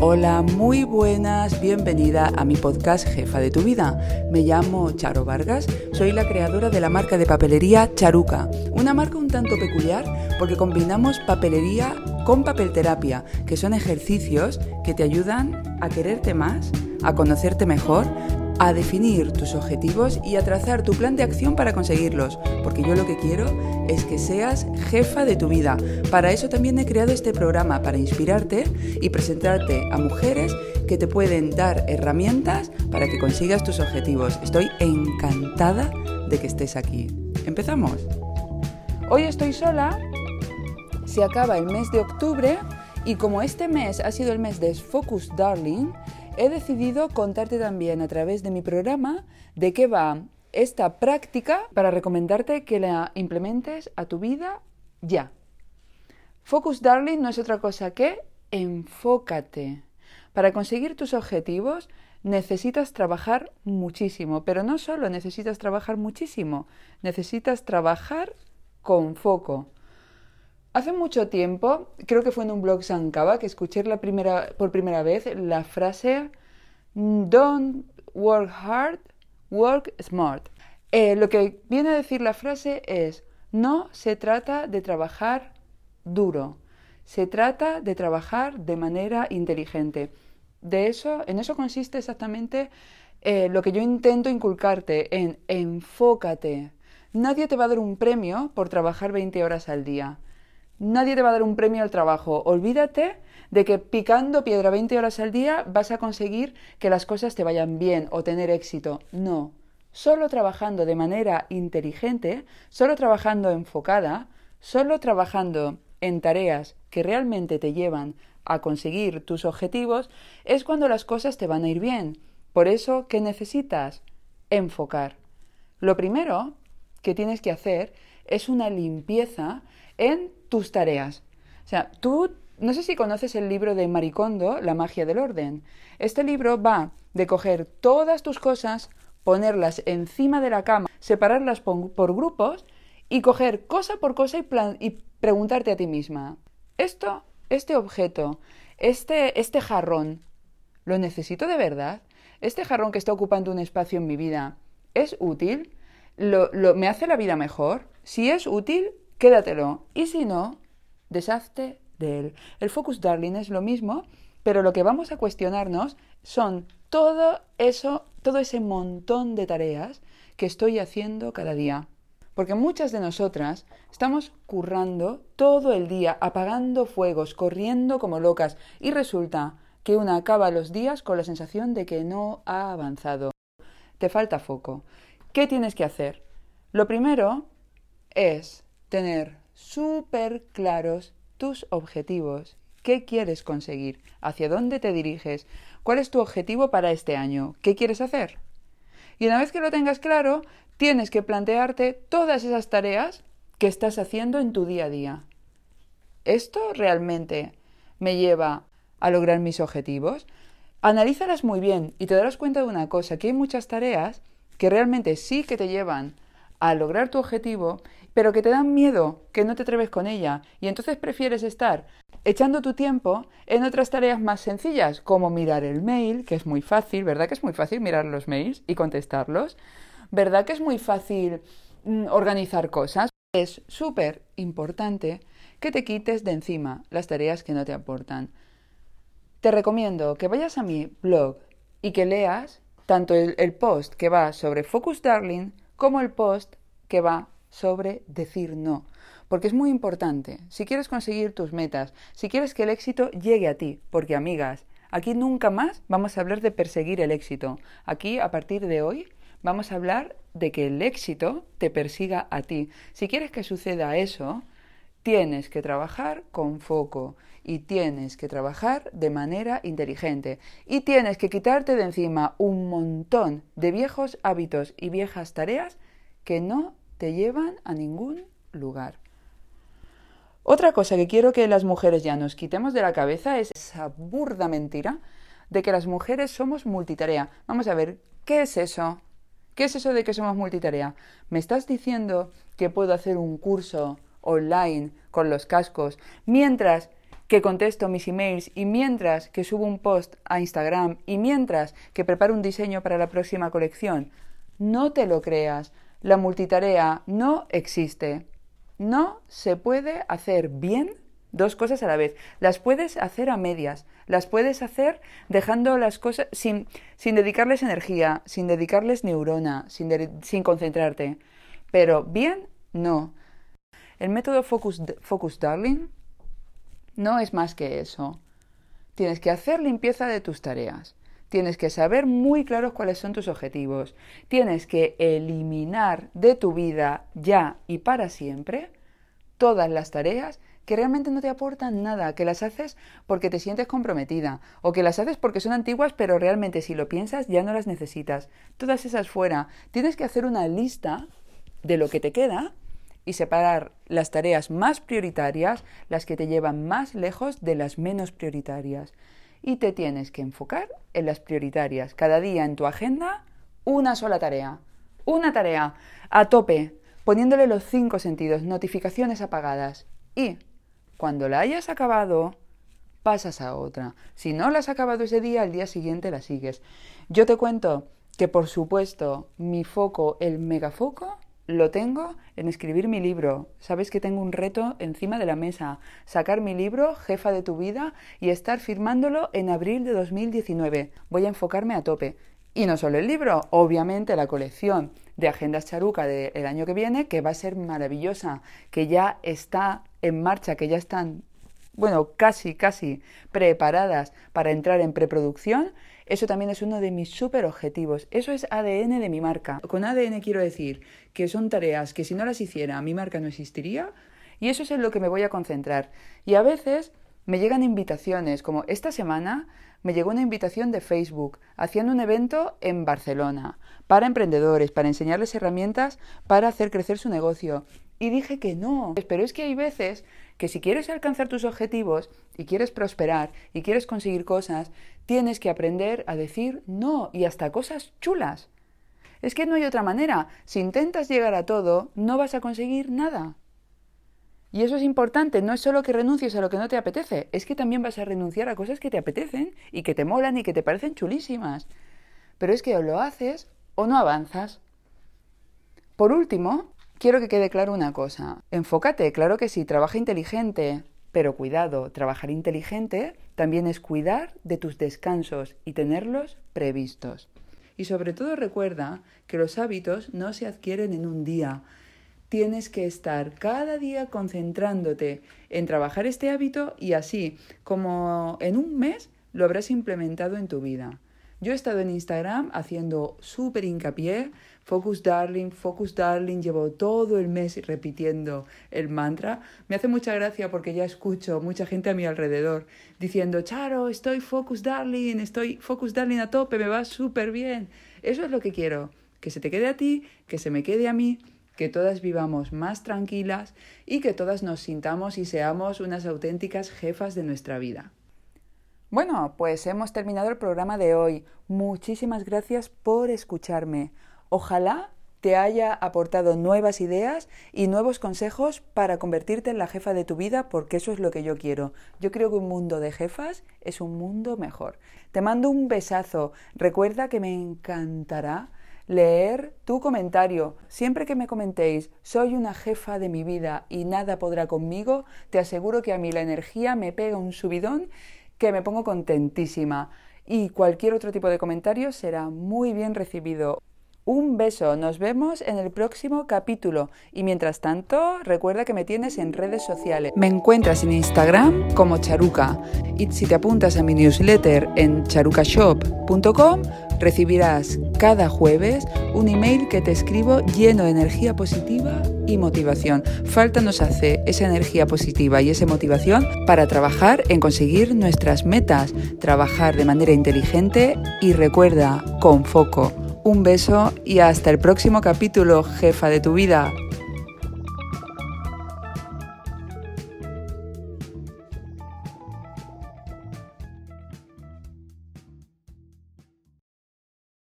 Hola, muy buenas, bienvenida a mi podcast Jefa de tu vida. Me llamo Charo Vargas, soy la creadora de la marca de papelería Charuca, una marca un tanto peculiar porque combinamos papelería con papelterapia, que son ejercicios que te ayudan a quererte más, a conocerte mejor, a definir tus objetivos y a trazar tu plan de acción para conseguirlos, porque yo lo que quiero es que seas jefa de tu vida. Para eso también he creado este programa, para inspirarte y presentarte a mujeres que te pueden dar herramientas para que consigas tus objetivos. Estoy encantada de que estés aquí. ¿Empezamos? Hoy estoy sola, se acaba el mes de octubre y como este mes ha sido el mes de Focus Darling, he decidido contarte también a través de mi programa de qué va esta práctica para recomendarte que la implementes a tu vida ya. Focus Darling no es otra cosa que enfócate. Para conseguir tus objetivos necesitas trabajar muchísimo, pero no solo necesitas trabajar muchísimo, necesitas trabajar con foco. Hace mucho tiempo, creo que fue en un blog Sankaba, que escuché la primera, por primera vez la frase Don't work hard, work smart. Eh, lo que viene a decir la frase es, no se trata de trabajar duro, se trata de trabajar de manera inteligente. De eso, en eso consiste exactamente eh, lo que yo intento inculcarte, en enfócate. Nadie te va a dar un premio por trabajar 20 horas al día. Nadie te va a dar un premio al trabajo. Olvídate de que picando piedra 20 horas al día vas a conseguir que las cosas te vayan bien o tener éxito. No. Solo trabajando de manera inteligente, solo trabajando enfocada, solo trabajando en tareas que realmente te llevan a conseguir tus objetivos, es cuando las cosas te van a ir bien. Por eso, ¿qué necesitas? Enfocar. Lo primero que tienes que hacer es una limpieza en tus tareas. O sea, tú, no sé si conoces el libro de Maricondo, La magia del orden. Este libro va de coger todas tus cosas, ponerlas encima de la cama, separarlas por, grupos y coger cosa por cosa y, y preguntarte a ti misma, ¿esto, este objeto, este, este jarrón, lo necesito de verdad? ¿Este jarrón que está ocupando un espacio en mi vida es útil? ¿Lo, lo, ¿Me hace la vida mejor? Si es útil, quédatelo. Y si no, deshazte de él. El focus darling es lo mismo, pero lo que vamos a cuestionarnos son todo eso, todo ese montón de tareas que estoy haciendo cada día. Porque muchas de nosotras estamos currando todo el día, apagando fuegos, corriendo como locas, y resulta que una acaba los días con la sensación de que no ha avanzado. Te falta foco. ¿Qué tienes que hacer? Lo primero es tener súper claros tus objetivos. ¿Qué quieres conseguir? ¿Hacia dónde te diriges? ¿Cuál es tu objetivo para este año? ¿Qué quieres hacer? Y una vez que lo tengas claro, tienes que plantearte todas esas tareas que estás haciendo en tu día a día. ¿Esto realmente me lleva a lograr mis objetivos? Analízalas muy bien y te darás cuenta de una cosa, que hay muchas tareas que realmente sí que te llevan a lograr tu objetivo pero que te dan miedo, que no te atreves con ella, y entonces prefieres estar echando tu tiempo en otras tareas más sencillas, como mirar el mail, que es muy fácil, ¿verdad que es muy fácil mirar los mails y contestarlos? ¿Verdad que es muy fácil mm, organizar cosas? Es súper importante que te quites de encima las tareas que no te aportan. Te recomiendo que vayas a mi blog y que leas tanto el, el post que va sobre Focus Darling como el post que va sobre decir no. Porque es muy importante. Si quieres conseguir tus metas, si quieres que el éxito llegue a ti, porque amigas, aquí nunca más vamos a hablar de perseguir el éxito. Aquí, a partir de hoy, vamos a hablar de que el éxito te persiga a ti. Si quieres que suceda eso, tienes que trabajar con foco y tienes que trabajar de manera inteligente y tienes que quitarte de encima un montón de viejos hábitos y viejas tareas que no te llevan a ningún lugar. Otra cosa que quiero que las mujeres ya nos quitemos de la cabeza es esa burda mentira de que las mujeres somos multitarea. Vamos a ver, ¿qué es eso? ¿Qué es eso de que somos multitarea? ¿Me estás diciendo que puedo hacer un curso online con los cascos mientras que contesto mis emails y mientras que subo un post a Instagram y mientras que preparo un diseño para la próxima colección? No te lo creas. La multitarea no existe. No se puede hacer bien dos cosas a la vez. Las puedes hacer a medias, las puedes hacer dejando las cosas sin, sin dedicarles energía, sin dedicarles neurona, sin, concentrarte. Pero bien, no. El método Focus, Focus Darling no es más que eso. Tienes que hacer limpieza de tus tareas. Tienes que saber muy claros cuáles son tus objetivos. Tienes que eliminar de tu vida ya y para siempre todas las tareas que realmente no te aportan nada, que las haces porque te sientes comprometida o que las haces porque son antiguas pero realmente si lo piensas ya no las necesitas. Todas esas fuera. Tienes que hacer una lista de lo que te queda y separar las tareas más prioritarias, las que te llevan más lejos de las menos prioritarias. Y te tienes que enfocar en las prioritarias. Cada día en tu agenda, una sola tarea. Una tarea a tope, poniéndole los cinco sentidos, notificaciones apagadas. Y cuando la hayas acabado, pasas a otra. Si no la has acabado ese día, al día siguiente la sigues. Yo te cuento que, por supuesto, mi foco, el megafoco, lo tengo en escribir mi libro. Sabes que tengo un reto encima de la mesa, sacar mi libro, Jefa de tu vida, y estar firmándolo en abril de 2019. Voy a enfocarme a tope. Y no solo el libro, obviamente la colección de Agendas Charuca del año que viene, que va a ser maravillosa, que ya está en marcha, que ya están, bueno, casi, casi preparadas para entrar en preproducción. Eso también es uno de mis super objetivos. Eso es ADN de mi marca. Con ADN quiero decir que son tareas que si no las hiciera mi marca no existiría y eso es en lo que me voy a concentrar. Y a veces me llegan invitaciones, como esta semana me llegó una invitación de Facebook haciendo un evento en Barcelona para emprendedores, para enseñarles herramientas para hacer crecer su negocio. Y dije que no. Pero es que hay veces que si quieres alcanzar tus objetivos y quieres prosperar y quieres conseguir cosas, tienes que aprender a decir no y hasta cosas chulas. Es que no hay otra manera. Si intentas llegar a todo, no vas a conseguir nada. Y eso es importante, no es solo que renuncies a lo que no te apetece, es que también vas a renunciar a cosas que te apetecen y que te molan y que te parecen chulísimas. Pero es que o lo haces o no avanzas. Por último, quiero que quede claro una cosa. Enfócate, claro que sí, trabaja inteligente, pero cuidado, trabajar inteligente también es cuidar de tus descansos y tenerlos previstos. Y sobre todo recuerda que los hábitos no se adquieren en un día, tienes que estar cada día concentrándote en trabajar este hábito y así como en un mes lo habrás implementado en tu vida. Yo he estado en Instagram haciendo súper hincapié, Focus Darling, Focus Darling, llevo todo el mes repitiendo el mantra. Me hace mucha gracia porque ya escucho mucha gente a mi alrededor diciendo, Charo, estoy Focus Darling, estoy Focus Darling a tope, me va súper bien. Eso es lo que quiero, que se te quede a ti, que se me quede a mí que todas vivamos más tranquilas y que todas nos sintamos y seamos unas auténticas jefas de nuestra vida. Bueno, pues hemos terminado el programa de hoy. Muchísimas gracias por escucharme. Ojalá te haya aportado nuevas ideas y nuevos consejos para convertirte en la jefa de tu vida, porque eso es lo que yo quiero. Yo creo que un mundo de jefas es un mundo mejor. Te mando un besazo. Recuerda que me encantará leer tu comentario. Siempre que me comentéis, soy una jefa de mi vida y nada podrá conmigo, te aseguro que a mí la energía me pega un subidón que me pongo contentísima. Y cualquier otro tipo de comentario será muy bien recibido. Un beso, nos vemos en el próximo capítulo y mientras tanto recuerda que me tienes en redes sociales. Me encuentras en Instagram como Charuca y si te apuntas a mi newsletter en charucashop.com recibirás cada jueves un email que te escribo lleno de energía positiva y motivación. Falta nos hace esa energía positiva y esa motivación para trabajar en conseguir nuestras metas, trabajar de manera inteligente y recuerda con foco un beso y hasta el próximo capítulo, jefa de tu vida.